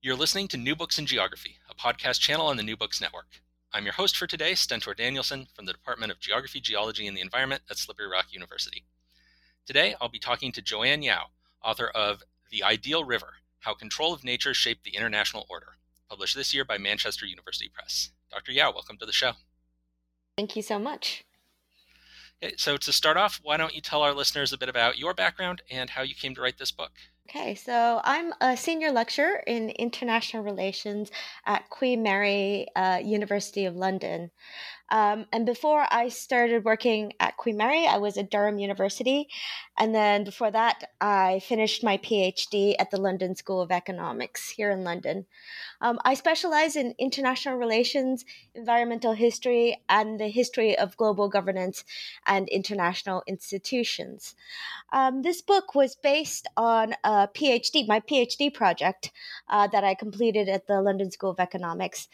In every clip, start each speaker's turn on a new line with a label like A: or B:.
A: You're listening to New Books in Geography, a podcast channel on the New Books Network. I'm your host for today, Stentor Danielson from the Department of Geography, Geology, and the Environment at Slippery Rock University. Today, I'll be talking to Joanne Yao, author of The Ideal River How Control of Nature Shaped the International Order, published this year by Manchester University Press. Dr. Yao, welcome to the show.
B: Thank you so much.
A: Okay, so, to start off, why don't you tell our listeners a bit about your background and how you came to write this book?
B: Okay, so I'm a senior lecturer in international relations at Queen Mary uh, University of London. Um, and before I started working at Queen Mary, I was at Durham University. And then before that, I finished my PhD at the London School of Economics here in London. Um, I specialize in international relations, environmental history, and the history of global governance and international institutions. Um, this book was based on a PhD, my PhD project uh, that I completed at the London School of Economics.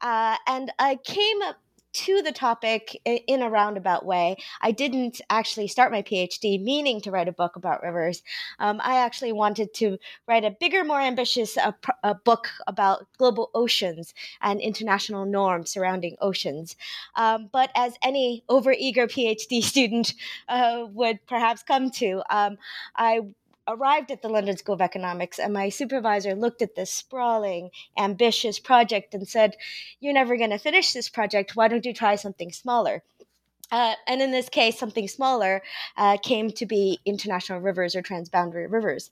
B: Uh, and I came up to the topic in a roundabout way. I didn't actually start my PhD meaning to write a book about rivers. Um, I actually wanted to write a bigger, more ambitious uh, a book about global oceans and international norms surrounding oceans. Um, but as any overeager PhD student uh, would perhaps come to, um, I arrived at the London School of Economics, and my supervisor looked at this sprawling, ambitious project and said, You're never going to finish this project. Why don't you try something smaller? Uh, and in this case, something smaller uh, came to be international rivers or transboundary rivers.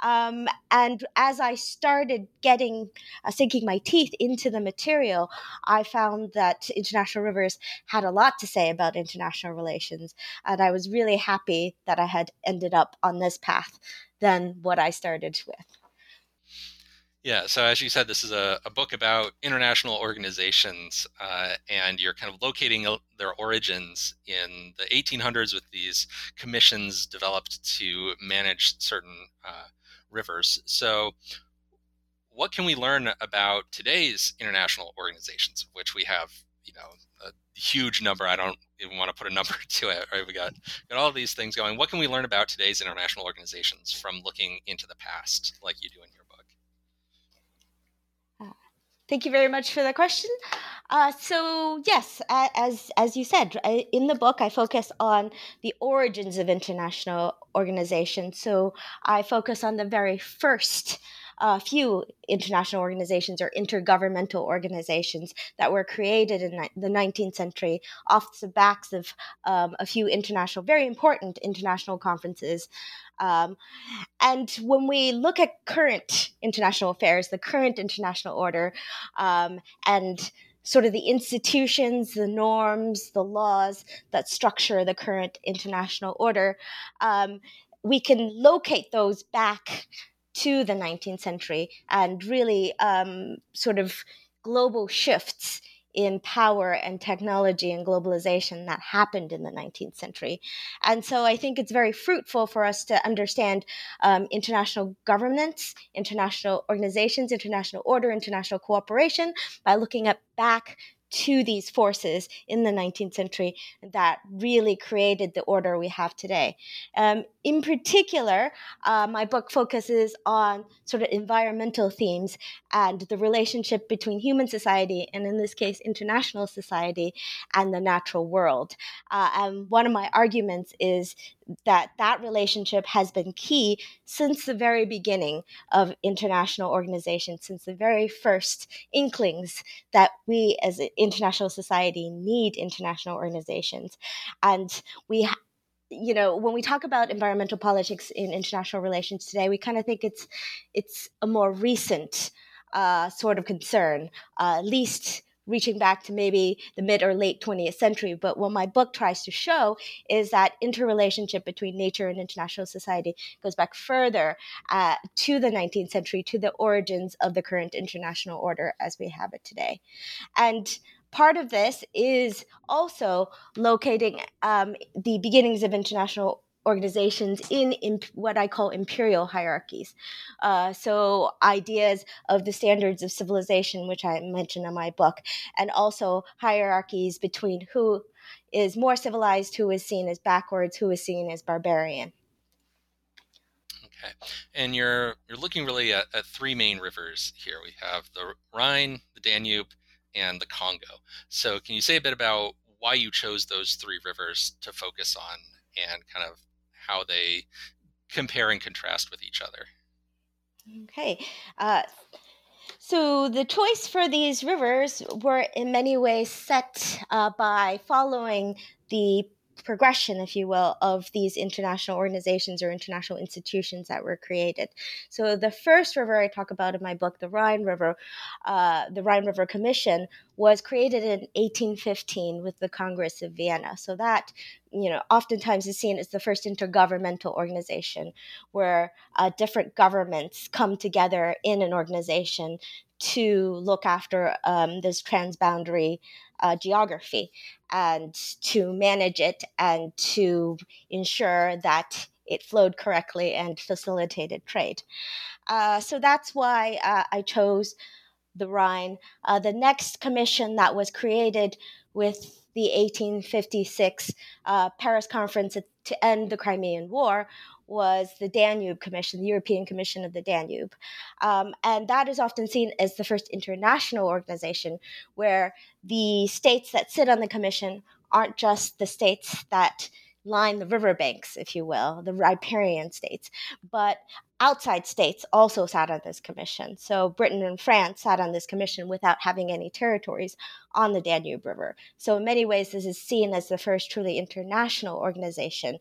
B: Um, and as I started getting, uh, sinking my teeth into the material, I found that international rivers had a lot to say about international relations. And I was really happy that I had ended up on this path than what I started with.
A: Yeah, so as you said, this is a, a book about international organizations, uh, and you're kind of locating their origins in the 1800s with these commissions developed to manage certain uh, rivers. So, what can we learn about today's international organizations, which we have, you know, a huge number? I don't even want to put a number to it. Right? We got got all these things going. What can we learn about today's international organizations from looking into the past, like you do in your
B: Thank you very much for the question. Uh, so yes, as as you said in the book, I focus on the origins of international organizations. So I focus on the very first uh, few international organizations or intergovernmental organizations that were created in the 19th century off the backs of um, a few international, very important international conferences. Um, and when we look at current international affairs, the current international order, um, and sort of the institutions, the norms, the laws that structure the current international order, um, we can locate those back to the 19th century and really um, sort of global shifts in power and technology and globalization that happened in the 19th century. And so I think it's very fruitful for us to understand um, international governance, international organizations, international order, international cooperation by looking at back to these forces in the 19th century that really created the order we have today. Um, in particular, uh, my book focuses on sort of environmental themes and the relationship between human society, and in this case, international society, and the natural world. Uh, and one of my arguments is that that relationship has been key since the very beginning of international organizations, since the very first inklings that we as an international society need international organizations. And we you know when we talk about environmental politics in international relations today we kind of think it's it's a more recent uh, sort of concern uh, at least reaching back to maybe the mid or late 20th century. But what my book tries to show is that interrelationship between nature and international society goes back further uh, to the 19th century, to the origins of the current international order as we have it today. And part of this is also locating um, the beginnings of international organizations in, what I call imperial hierarchies. Uh, so, ideas of the standards of civilization, which I mentioned in my book, and also hierarchies between who is more civilized, who is seen as backwards, who is seen as barbarian.
A: Okay, and you're you're looking really at, at three main rivers here. We have the Rhine, the Danube, and the Congo. So, can you say a bit about why you chose those three rivers to focus on and kind of how they compare and contrast with each other.
B: Okay. Uh, so the choice for these rivers were in many ways set uh, by following the progression, if you will, of these international organizations or international institutions that were created. So the first river I talk about in my book, the Rhine River, uh, the Rhine River Commission, was created in 1815 with the Congress of Vienna. So that, you know, oftentimes is seen as the first intergovernmental organization where uh, different governments come together in an organization to look after um, this transboundary uh, geography and to manage it and to ensure that it flowed correctly and facilitated trade. Uh, so that's why uh, I chose the Rhine. Uh, the next commission that was created with the 1856 uh, Paris Conference to end the Crimean War was the Danube Commission, the European Commission of the Danube. Um, and that is often seen as the first international organization where the states that sit on the commission aren't just the states that line the riverbanks, if you will, the riparian states, but outside states also sat on this commission. So Britain and France sat on this commission without having any territories on the Danube River. So in many ways, this is seen as the first truly international organization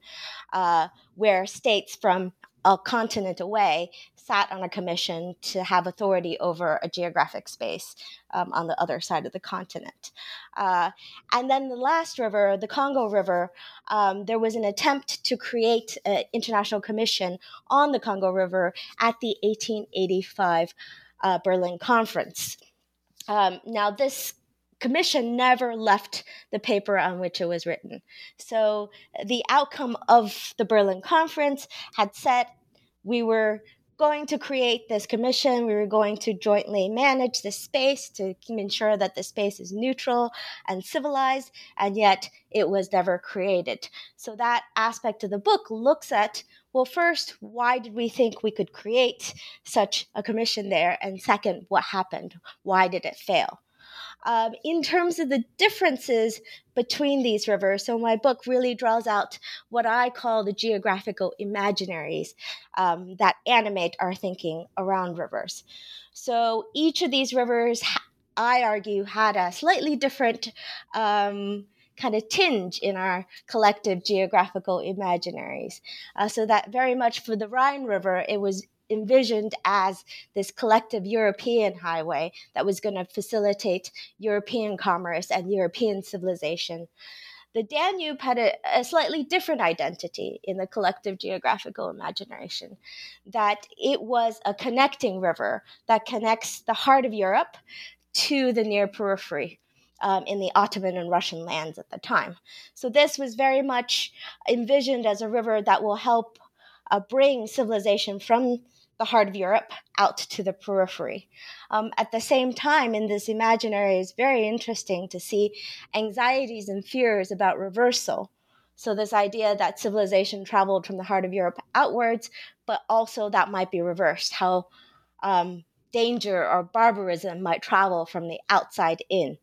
B: uh, where states from a continent away sat on a commission to have authority over a geographic space um, on the other side of the continent. Uh, and then the last river, the Congo River, um, there was an attempt to create an international commission on the Congo River at the 1885 uh, Berlin Conference. Um, now, this commission never left the paper on which it was written. So the outcome of the Berlin conference had set we were going to create this commission. We were going to jointly manage this space to ensure that the space is neutral and civilized, and yet it was never created. So, that aspect of the book looks at well, first, why did we think we could create such a commission there? And second, what happened? Why did it fail? Um, in terms of the differences between these rivers. So my book really draws out what I call the geographical imaginaries um, that animate our thinking around rivers. So each of these rivers, I argue, had a slightly different. Um, kind of tinge in our collective geographical imaginaries. Uh, so that very much for the Rhine River, it was envisioned as this collective European highway that was going to facilitate European commerce and European civilization. The Danube had a, a, slightly different identity in the collective geographical imagination, that it was a connecting river that connects the heart of Europe to the near periphery. Um, in the Ottoman and Russian lands at the time. So, this was very much envisioned as a river that will help uh, bring civilization from the heart of Europe out to the periphery. Um, at the same time, in this imaginary, it's very interesting to see anxieties and fears about reversal. So, this idea that civilization traveled from the heart of Europe outwards, but also that might be reversed, how um, danger or barbarism might travel from the outside in.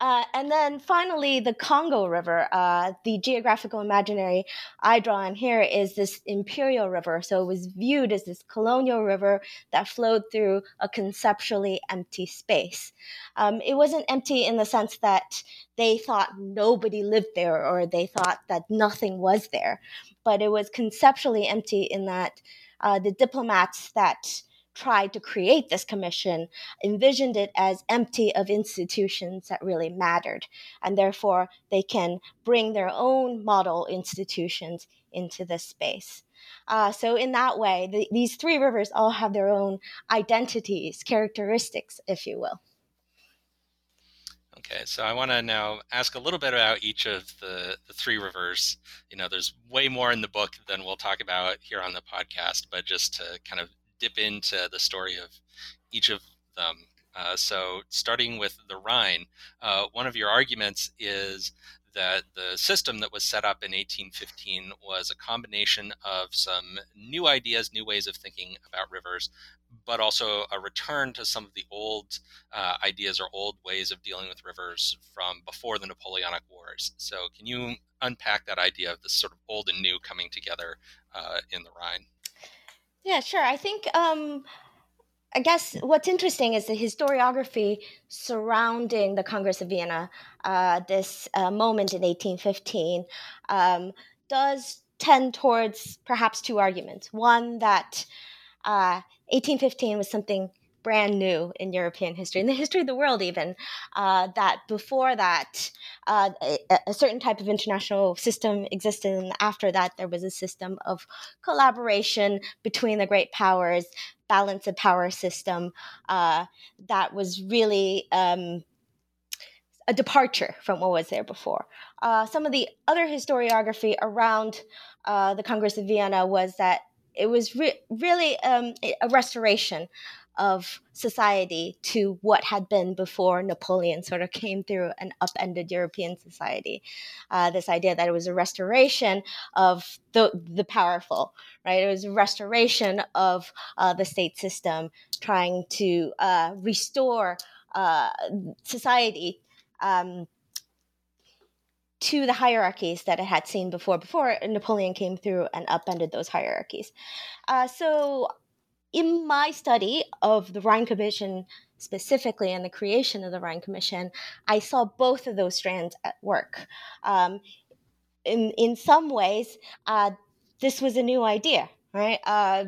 B: Uh, and then finally, the Congo River. Uh, the geographical imaginary I draw in here is this imperial river. So it was viewed as this colonial river that flowed through a conceptually empty space. Um, it wasn't empty in the sense that they thought nobody lived there or they thought that nothing was there, but it was conceptually empty in that uh, the diplomats that tried to create this commission envisioned it as empty of institutions that really mattered, and therefore they can bring their own model institutions into this space. Uh, so, in that way, the, these three rivers all have their own identities, characteristics, if you will.
A: Okay, so I want to now ask a little bit about each of the, the three rivers. You know, there's way more in the book than we'll talk about here on the podcast, but just to kind of dip into the story of each of them. Uh, so, starting with the Rhine, uh, one of your arguments is that the system that was set up in 1815 was a combination of some new ideas, new ways of thinking about rivers, but also a return to some of the old uh, ideas or old ways of dealing with rivers from before the Napoleonic Wars. So, can you unpack that idea of this sort of old and new coming together uh, in the Rhine?
B: Yeah, sure. I think um, I guess what's interesting is the historiography surrounding the Congress of Vienna, uh, this uh, moment in 1815, um, does tend towards perhaps two arguments. One, that uh, 1815 was something brand new in European history, in the history of the world, even. Uh, that before that, uh, a, a, certain type of international system existed, and after that, there was a system of collaboration between the great powers, balance of power system uh, that was really. Um, a departure from what was there before. Uh, some of the other historiography around uh, the Congress of Vienna was that it was re- really um, a restoration of society to what had been before Napoleon sort of came through and upended European society. Uh, this idea that it was a restoration of the, the powerful, right? It was a restoration of uh, the state system, trying to uh, restore uh, society. Um, to the hierarchies that it had seen before. Before Napoleon came through and upended those hierarchies. Uh, so in my study of the Rhine Commission specifically and the creation of the Rhine Commission, I saw both of those strands at work. Um, in in some ways, uh, this was a new idea, right? Uh,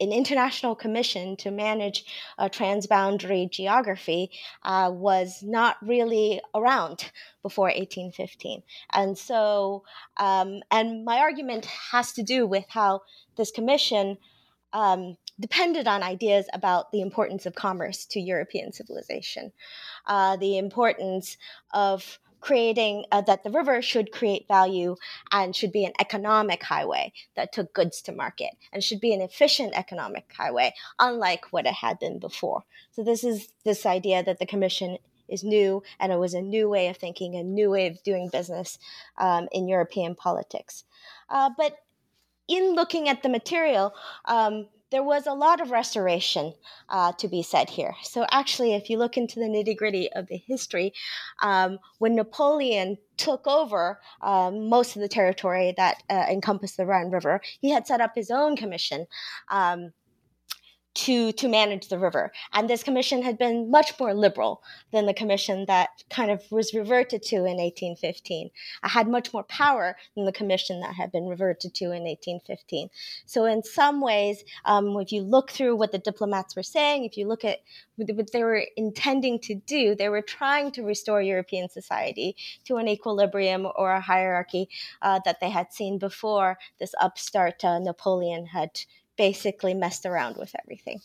B: an international commission to manage a transboundary geography uh, was not really around before 1815. And so, um, and my argument has to do with how this commission um, depended on ideas about the importance of commerce to European civilization, uh, the importance of creating uh, that the river should create value and should be an economic highway that took goods to market and should be an efficient economic highway unlike what it had been before. So this is this idea that the commission is new and it was a new way of thinking a new way of doing business um, in european politics. Uh, but in looking at the material um, there was a lot of restoration uh, to be said here. So, actually, if you look into the nitty gritty of the history, um, when Napoleon took over um, most of the territory that uh, encompassed the Rhine River, he had set up his own commission. Um, to to manage the river. And this commission had been much more liberal than the commission that kind of was reverted to in 1815. I had much more power than the commission that had been reverted to in 1815. So in some ways, um, if you look through what the diplomats were saying, if you look at what they were intending to do, they were trying to restore European society to an equilibrium or a hierarchy uh, that they had seen before this upstart uh, Napoleon had basically messed around with everything.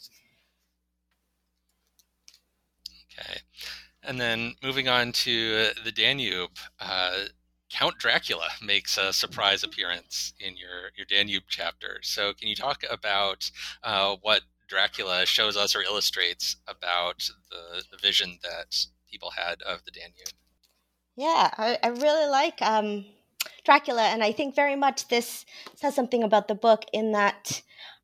A: Okay. And then moving on to the Danube, uh, Count Dracula makes a surprise appearance in your, your Danube chapter. So, can you talk about uh, what Dracula shows us or illustrates about the, the vision that people had of the Danube?
B: Yeah, I, I really like um, Dracula, and I think very much this says something about the book in that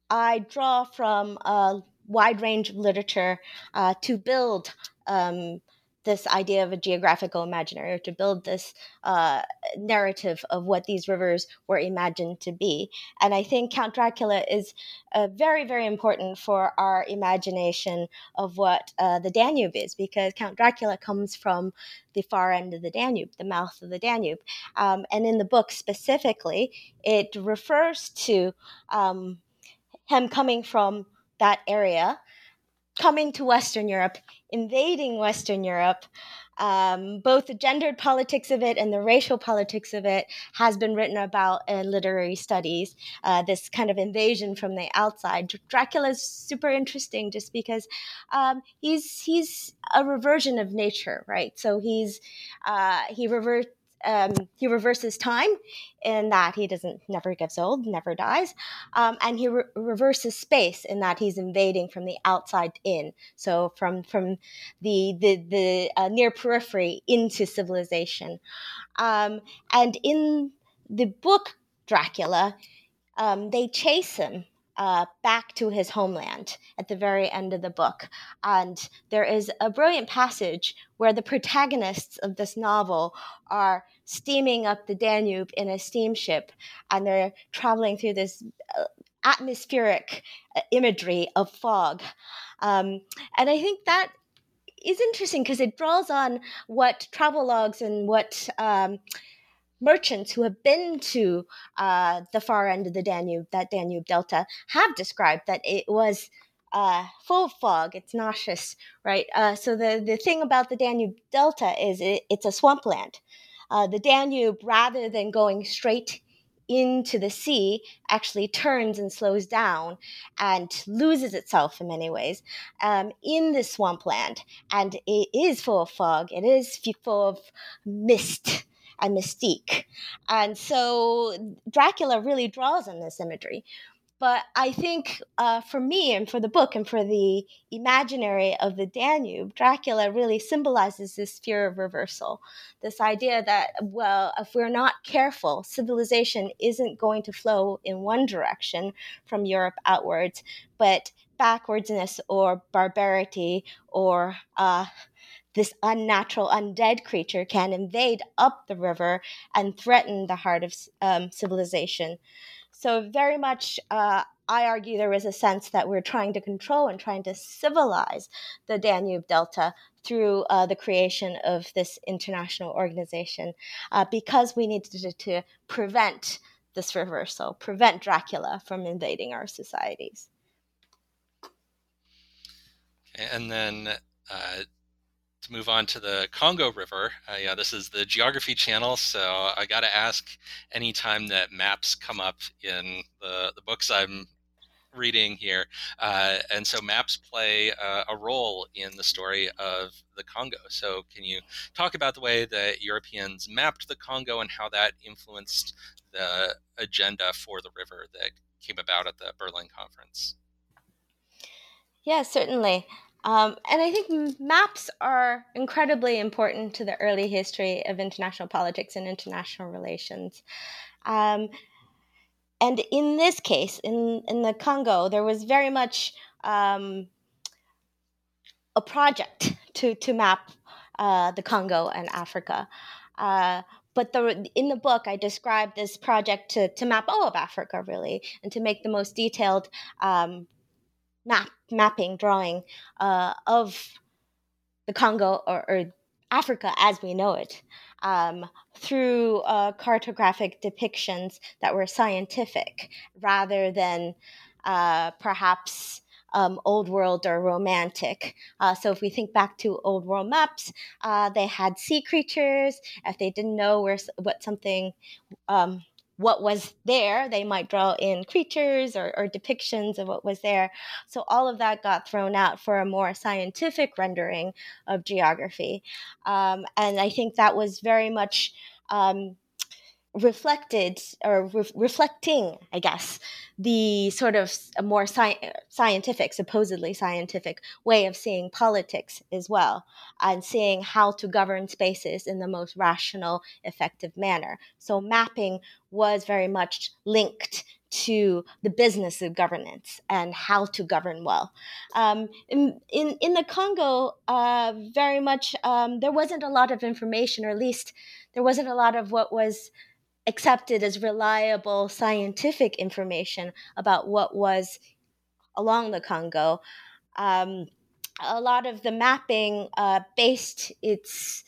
B: I draw from a wide range of literature uh, to build um, this idea of a geographical imaginary, or to build this uh, narrative of what these rivers were imagined to be. And I think Count Dracula is uh, very, very important for our imagination of what uh, the Danube is, because Count Dracula comes from the far end of the Danube, the mouth of the Danube. Um, and in the book specifically, it refers to um, him coming from that area, coming to Western Europe, invading Western Europe, um, both the gendered politics of it and the racial politics of it has been written about in literary studies. Uh, this kind of invasion from the outside. Dracula is super interesting just because um, he's he's a reversion of nature, right? So he's uh, he reverts um, he reverses time in that he doesn't never gets old, never dies, um, and he re- reverses space in that he's invading from the outside in, so from from the the the uh, near periphery into civilization, um, and in the book Dracula, um, they chase him uh, back to his homeland at the very end of the book. And there is a brilliant passage where the protagonists of this novel are steaming up the Danube in a steamship and they're traveling through this uh, atmospheric uh, imagery of fog. Um, and I think that is interesting because it draws on what travel logs and what um, merchants who have been to uh, the far end of the Danube, that Danube Delta, have described that it was uh, full of fog. It's nauseous, right? Uh, so the the thing about the Danube Delta is it, it's a swampland. Uh, the Danube, rather than going straight into the sea, actually turns and slows down and loses itself in many ways um, in the swampland. And it is full of fog. It is full of mist and mystique. And so Dracula really draws on this imagery. But I think uh, for me and for the book and for the imaginary of the Danube, Dracula really symbolizes this fear of reversal. This idea that, well, if we're not careful, civilization isn't going to flow in one direction from Europe outwards, but backwardsness or barbarity or uh, this unnatural undead creature can invade up the river and threaten the heart of um, civilization. So, very much, uh, I argue there is a sense that we're trying to control and trying to civilize the Danube Delta through uh, the creation of this international organization uh, because we needed to, to prevent this reversal, prevent Dracula from invading our societies.
A: And then uh, move on to the Congo River. Uh, yeah, this is the geography channel, so I got to ask anytime that maps come up in the, the books I'm reading here. Uh, and so maps play uh, a role in the story of the Congo. So, can you talk about the way that Europeans mapped the Congo and how that influenced the agenda for the river that came about at the Berlin conference?
B: Yeah, certainly. Um, and I think maps are incredibly important to the early history of international politics and international relations. Um, and in this case, in, in the Congo, there was very much um, a project to, to map uh, the Congo and Africa. Uh, but the, in the book, I described this project to, to map all of Africa, really, and to make the most detailed um, map mapping drawing uh, of the Congo or, or, Africa as we know it um, through uh, cartographic depictions that were scientific rather than uh, perhaps um, old world or romantic. Uh, so if we think back to old world maps, uh, they had sea creatures. If they didn't know where what something um, what was there. They might draw in creatures or, or, depictions of what was there. So all of that got thrown out for a more scientific rendering of geography. Um, and I think that was very much. Um, reflected or re- reflecting, I guess, the sort of more sci- scientific, supposedly scientific way of seeing politics as well, and seeing how to govern spaces in the most rational, effective manner. So mapping was very much linked to the business of governance and how to govern well. Um, in, in, in the Congo, uh, very much um, there wasn't a lot of information, or at least there wasn't a lot of what was accepted as reliable scientific information about what was along the Congo. Um, a lot of the mapping uh, based its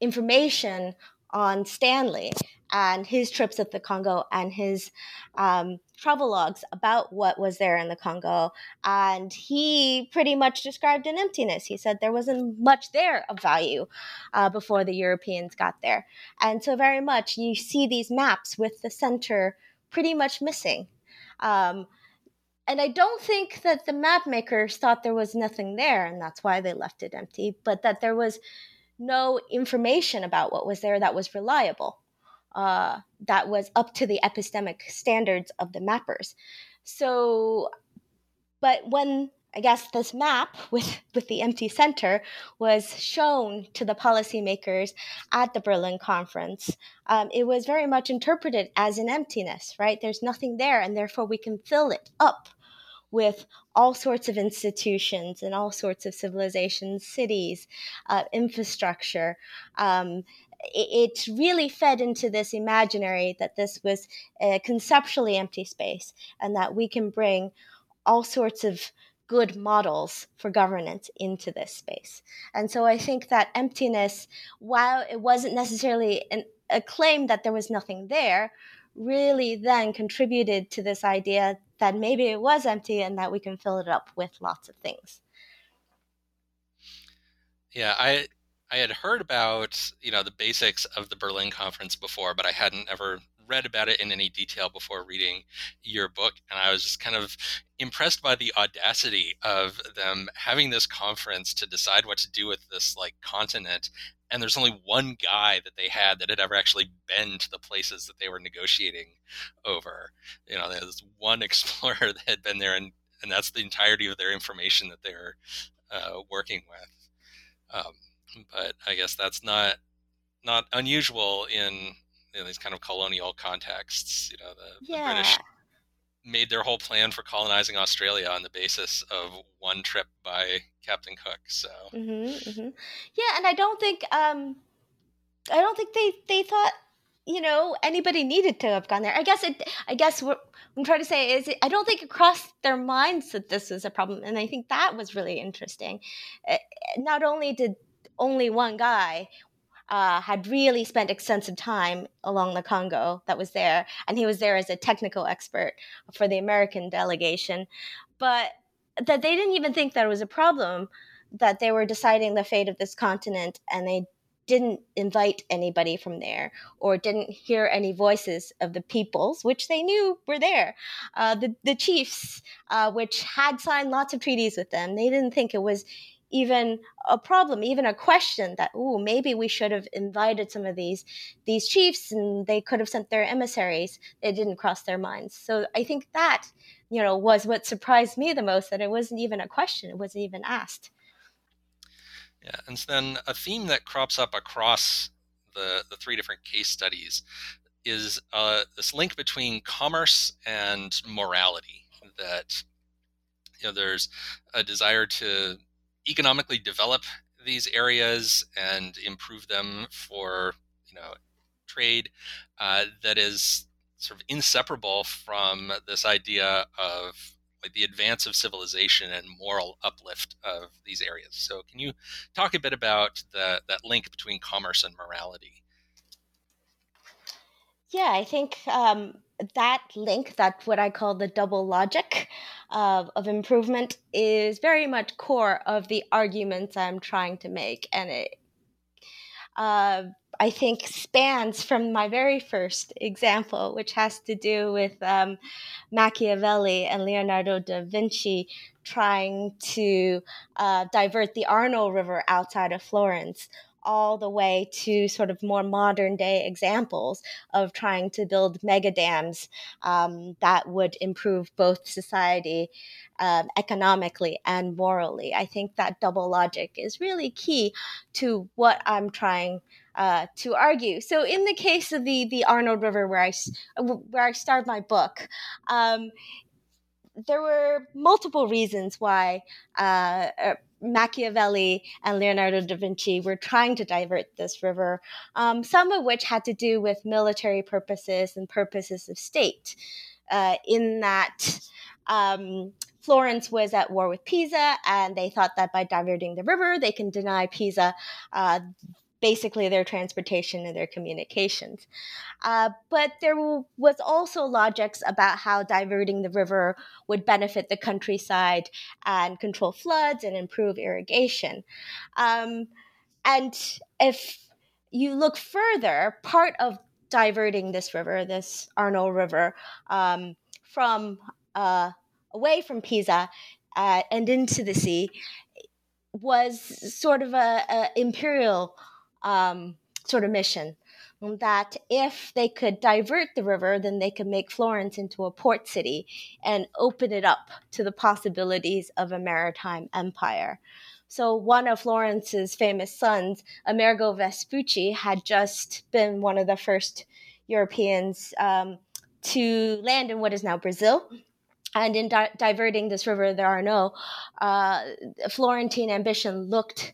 B: information on Stanley and his trips at the Congo and his um, travel logs about what was there in the Congo, and he pretty much described an emptiness. He said there wasn't much there of value uh, before the Europeans got there. And so, very much, you see these maps with the center pretty much missing. Um, and I don't think that the map makers thought there was nothing there, and that's why they left it empty, but that there was no information about what was there that was reliable uh, that was up to the epistemic standards of the mappers. So, but when I guess this map with, with the empty center was shown to the policymakers at the Berlin conference. Um, it was very much interpreted as an emptiness, right? There's nothing there, and therefore we can fill it up with all sorts of institutions and all sorts of civilizations, cities, uh, infrastructure. Um, it really fed into this imaginary that this was a conceptually empty space and that we can bring all sorts of good models for governance into this space. And so I think that emptiness, while it wasn't necessarily an, a claim that there was nothing there, really then contributed to this idea that maybe it was empty and that we can fill it up with lots of things.
A: Yeah, I I had heard about you know the basics of the Berlin conference before, but I hadn't ever read about it in any detail before reading your book, and I was just kind of impressed by the audacity of them having this conference to decide what to do with this like continent. And there's only one guy that they had that had ever actually been to the places that they were negotiating over. You know, there's one explorer that had been there, and and that's the entirety of their information that they're uh, working with. Um, but I guess that's not not unusual in, in these kind of colonial contexts. You know, the, yeah. the, British made their whole plan for colonizing Australia on the basis of one trip by Captain Cook. So
B: mm-hmm, mm-hmm. yeah, and I don't think um, I don't think they they thought you know anybody needed to have gone there. I guess it. I guess what I'm trying to say is I don't think it crossed their minds that this was a problem, and I think that was really interesting. Eh, not only did only one guy uh, had really spent extensive time along the Congo that was there, and he was there as a technical expert for the American delegation. But that they didn't even think that it was a problem that they were deciding the fate of this continent, and they didn't invite anybody from there or didn't hear any voices of the peoples, which they knew were there. Uh, the, the chiefs, uh, which had signed lots of treaties with them, they didn't think it was even a problem, even a question that, oh, maybe we should have invited some of these these chiefs and they could have sent their emissaries. It didn't cross their minds. So I think that, you know, was what surprised me the most that it wasn't even a question, it wasn't even asked.
A: Yeah, and so then a theme that crops up across the, the three different case studies is uh, this link between commerce and morality. That you know, there's a desire to economically develop these areas and improve them for you know trade uh, that is sort of inseparable from this idea of like the advance of civilization and moral uplift of these areas. So, can you talk a bit about the, that link between commerce and morality?
B: Yeah, I think um, that link, that what I call the double logic of, of improvement, is very much core of the arguments I'm trying to make, and it, uh, I think, spans from my very first example, which has to do with um, Machiavelli and Leonardo da Vinci trying to uh, divert the Arno River outside of Florence all the way to sort of more modern day examples of trying to build mega dams um, that would improve both society um, economically and morally. I think that double logic is really key to what I'm trying uh, to argue. So, in the case of the the Arno River, where I where I start my book, um, there were multiple reasons why uh, uh, Machiavelli and Leonardo da Vinci were trying to divert this river, um, some of which had to do with military purposes and purposes of state. Uh, in that, um, Florence was at war with Pisa, and they thought that by diverting the river, they can deny Pisa uh, basically their transportation and their communications. Uh, but there was also logics about how diverting the river would benefit the countryside and control floods and improve irrigation. Um, and if you look further, part of diverting this river, this Arno River, um, from uh, away from Pisa uh, and into the sea was sort of a, a imperial um, sort of mission that if they could divert the river, then they could make Florence into a port city and open it up to the possibilities of a maritime empire. So, one of Florence's famous sons, Amerigo Vespucci, had just been one of the first Europeans um, to land in what is now Brazil. And in di- diverting this river, the Arno, uh, Florentine ambition looked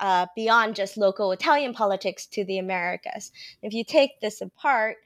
B: uh, beyond just local Italian politics to the Americas. If you take this apart,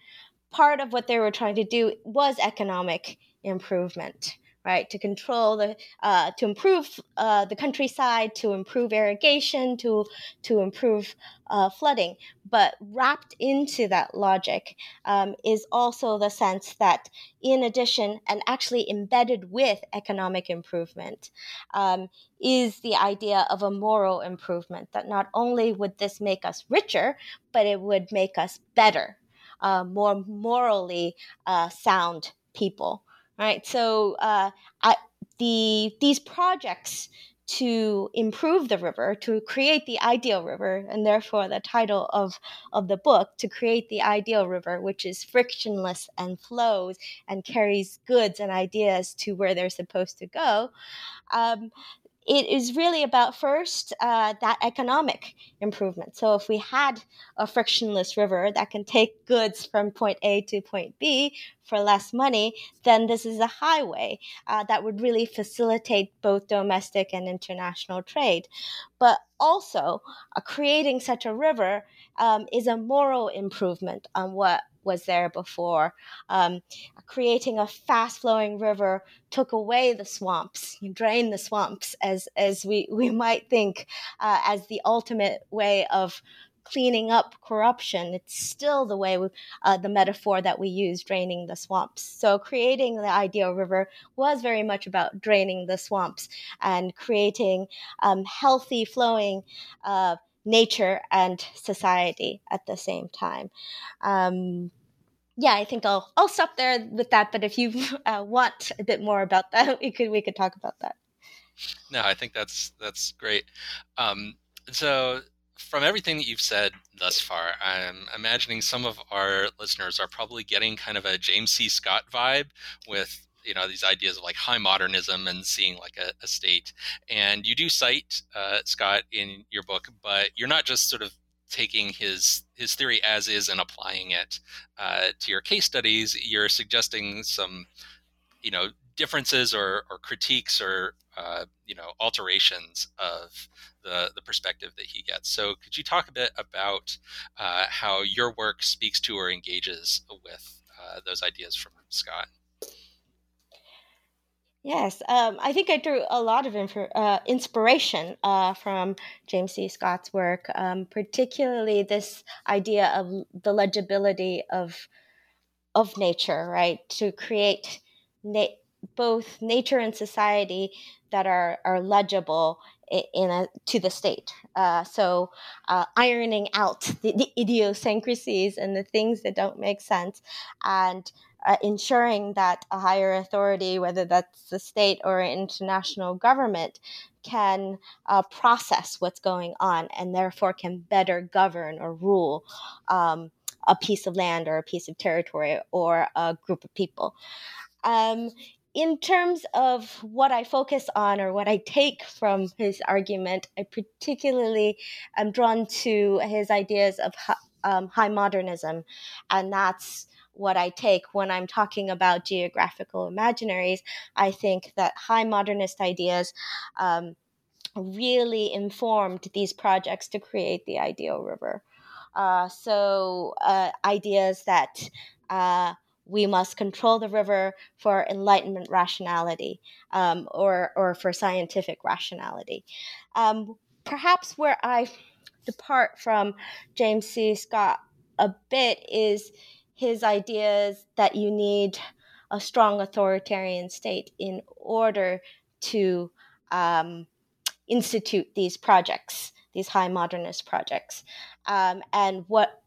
B: part of what they were trying to do was economic improvement right? To control the, uh, to improve uh, the countryside, to improve irrigation, to to improve uh, flooding. But wrapped into that logic um, is also the sense that, in addition, and actually embedded with economic improvement, um, is the idea of a moral improvement. That not only would this make us richer, but it would make us better, uh, more morally uh, sound people right? So uh, I, the these projects to improve the river, to create the ideal river, and therefore the title of, of the book, to create the ideal river, which is frictionless and flows and carries goods and ideas to where they're supposed to go. Um, it is really about first uh, that economic improvement. So if we had a frictionless river that can take goods from point A to point B for less money, then this is a highway uh, that would really facilitate both domestic and international trade. But also, uh, creating such a river um, is a moral improvement on what was there before. Um, creating a fast flowing river took away the swamps, drained the swamps, as, as we, we might think, uh, as the ultimate way of cleaning up corruption. It's still the way, we, uh, the metaphor that we use, draining the swamps. So creating the ideal river was very much about draining the swamps and creating um, healthy, flowing uh, nature and society at the same time. Um, yeah, I think I'll I'll stop there with that. But if you uh, want a bit more about that, we could we could talk about that.
A: No, I think that's that's great. Um, so, from everything that you've said thus far, I'm imagining some of our listeners are probably getting kind of a James C. Scott vibe with you know these ideas of like high modernism and seeing like a, a state. And you do cite uh, scott in your book but you're not just sort of taking his his theory as is and applying it uh, to your case studies. You're suggesting some you know differences or, or critiques or uh, you know alterations of the the perspective that he gets. So could you talk a bit about uh, how your work speaks to or engages with uh, those ideas from scott
B: Yes, um, I think I drew a lot of uh, inspiration uh, from James C. Scott's work, um, particularly this idea of the legibility of of nature, right? To create na- both nature and society that are are legible in a to the state. Uh, so uh, ironing out the, the, idiosyncrasies and the things that don't make sense, and uh, ensuring that a higher authority, whether that's the state or international government, can uh, process what's going on and therefore can better govern or rule um, a piece of land or a piece of territory or a group of people. Um, in terms of what I focus on or what I take from his argument, I particularly am drawn to his ideas of um, high modernism, and that's what I take when I'm talking about geographical imaginaries. I think that high modernist ideas um, really informed these projects to create the ideal river. Uh, so, uh, ideas that uh, we must control the river for enlightenment rationality um, or, or for scientific rationality. Um, perhaps where I depart from James C. Scott a bit is his ideas that you need a strong authoritarian state in order to um, institute these projects, these high modernist projects. Um, and what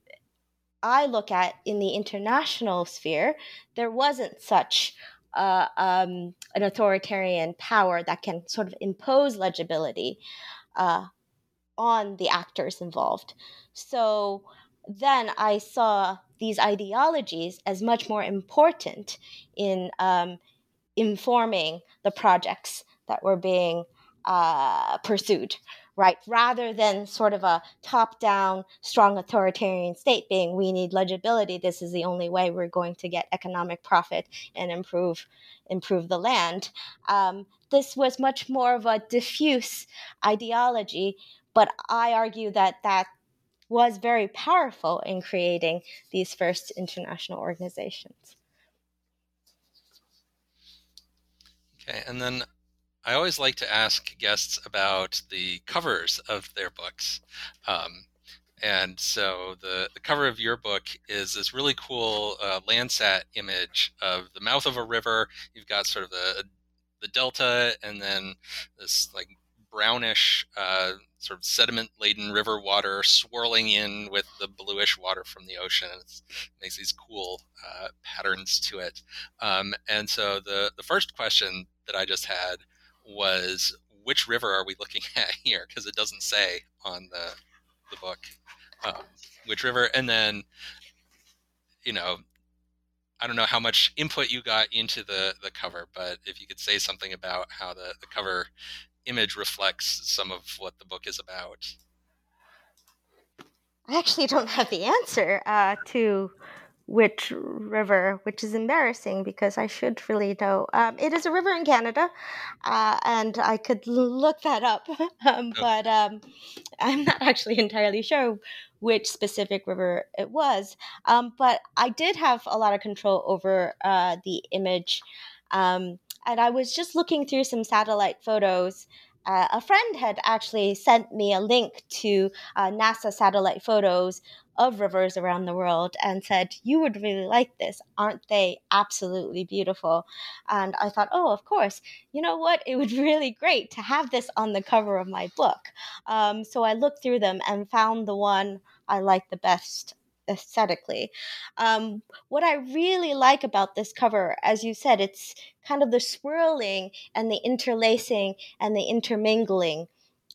B: I look at in the international sphere, there wasn't such uh, um, an authoritarian power that can sort of impose legibility uh, on the actors involved. So then I saw these ideologies as much more important in um, informing the projects that were being uh, pursued, right? Rather than sort of a top down, strong authoritarian state being, we need legibility. This is the only way we're going to get economic profit and improve improve the land. Um, this was much more of a diffuse ideology, but I argue that that was very powerful in creating these first international organizations.
A: Okay, and then I always like to ask guests about the covers of their books. Um, and so the, the cover of your book is this really cool uh, Landsat image of the mouth of a river. You've got sort of the the delta, and then this like brownish uh, sort of sediment laden river water swirling in with the bluish water from the ocean. It makes these cool uh, patterns to it. Um, and so the, the first question that I just had was which river are we looking at here? Because it doesn't say on the, the book um, which river. And then, you know, I don't know how much input you got into the, the cover, but if you could say something about how the, the cover image reflects some of what the book is about.
B: I actually don't have the answer uh, to which river, which is embarrassing because I should really know. Um, it is a river in Canada, uh, and I could look that up, um, okay. but um, I'm not actually entirely sure which specific river it was. Um, but I did have a lot of control over uh, the image. Um, and I was just looking through some satellite photos. Uh, a friend had actually sent me a link to uh, NASA satellite photos of rivers around the world and said, You would really like this. Aren't they absolutely beautiful? And I thought, Oh, of course. You know what? It would be really great to have this on the cover of my book. Um, so I looked through them and found the one I liked the best aesthetically. Um, what I really like about this cover, as you said, it's kind of the swirling and the interlacing and the intermingling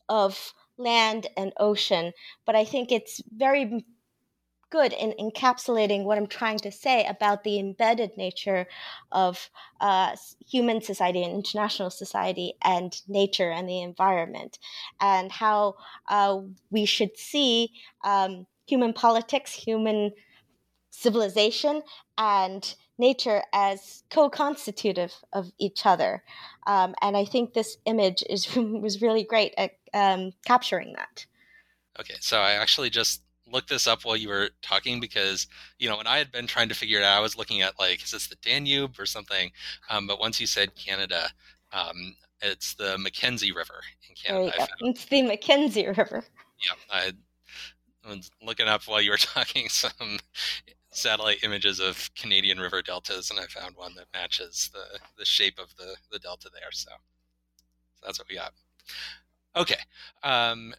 B: of land and ocean. But I think it's very good in encapsulating what I'm trying to say about the embedded nature of uh, human society and international society and nature and the environment, and how uh, we should see um, human politics, human civilization, and nature as co-constitutive of each other. Um, and I think this image is was really great at um, capturing that.
A: Okay, so I actually just looked this up while you were talking because you know when I had been trying to figure it out, I was looking at like is this the Danube or something? Um, but once you said Canada, um, it's the Mackenzie River in Canada.
B: It's the Mackenzie River.
A: Yeah, I looking up while you were talking some satellite images of Canadian river deltas, and I found one that matches the the shape of the the delta there. So, so that's what we got. Okay. Um,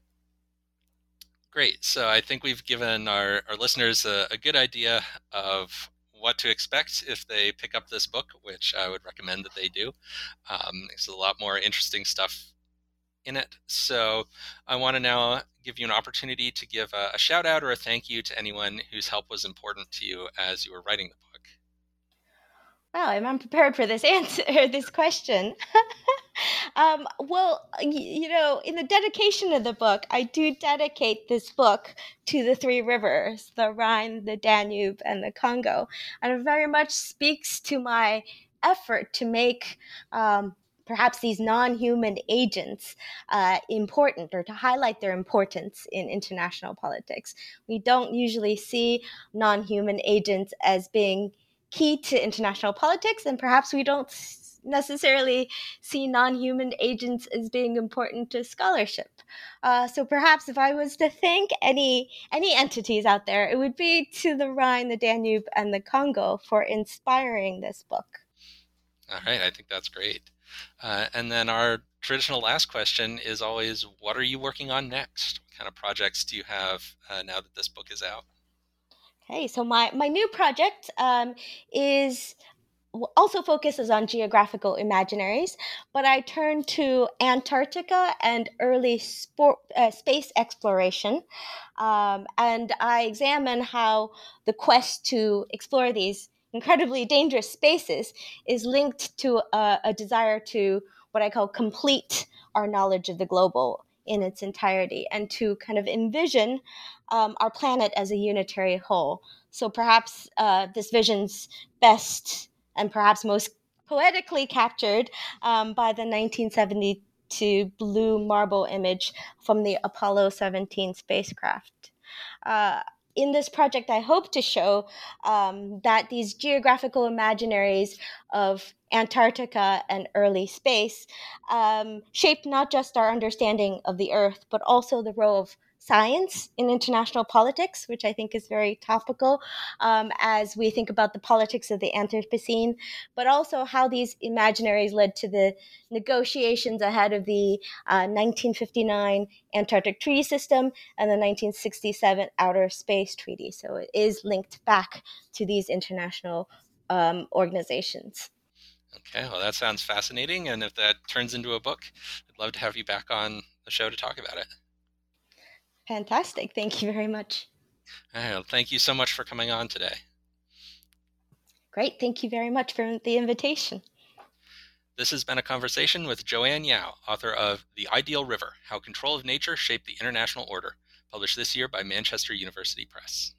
A: great. So I think we've given our, our listeners a, a, good idea of what to expect if they pick up this book, which I would recommend that they do. Um, there's a lot more interesting stuff in it. So I want to now give you an opportunity to give a, a, shout out or a thank you to anyone whose help was important to you as you were writing the book.
B: Well, I'm unprepared for this answer, this question. um, well, you know, in the dedication of the book, I do dedicate this book to the three rivers, the Rhine, the Danube, and the Congo. And it very much speaks to my effort to make um, perhaps these non-human agents uh, important or to highlight their importance in international politics. We don't usually see non-human agents as being key to international politics, and perhaps we don't necessarily see non-human agents as being important to scholarship. Uh, so perhaps if I was to thank any any entities out there, it would be to the Rhine, the Danube, and the Congo for inspiring this book.
A: All right, I think that's great. Uh, and then our traditional last question is always, what are you working on next? What kind of projects do you have uh, now that this book is out?
B: Okay, so my, my new project um, is also focuses on geographical imaginaries, but I turn to Antarctica and early sport, uh, space exploration. Um, and I examine how the quest to explore these incredibly dangerous spaces is linked to a, a desire to what I call complete our knowledge of the global in its entirety and to kind of envision um, our planet as a unitary whole. So perhaps uh, this vision's best and perhaps most poetically captured um, by the 1972 blue marble image from the Apollo 17 spacecraft. Uh, in this project, I hope to show um, that these geographical imaginaries of Antarctica and early space um, shape not just our understanding of the Earth, but also the role of science in international politics, which I think is very topical um, as we think about the politics of the Anthropocene, but also how these imaginaries led to the negotiations ahead of the uh, 1959 Antarctic Treaty System and the 1967 Outer Space Treaty. So it is linked back to these international um, organizations.
A: Okay, well, that sounds fascinating. And if that turns into a book, I'd love to have you back on the show to talk about it.
B: Fantastic. Thank you very much.
A: Thank you so much for coming on today.
B: Great. Thank you very much for the invitation.
A: This has been a conversation with Joanne Yao, author of The Ideal River How Control of Nature Shaped the International Order, published this year by Manchester University Press.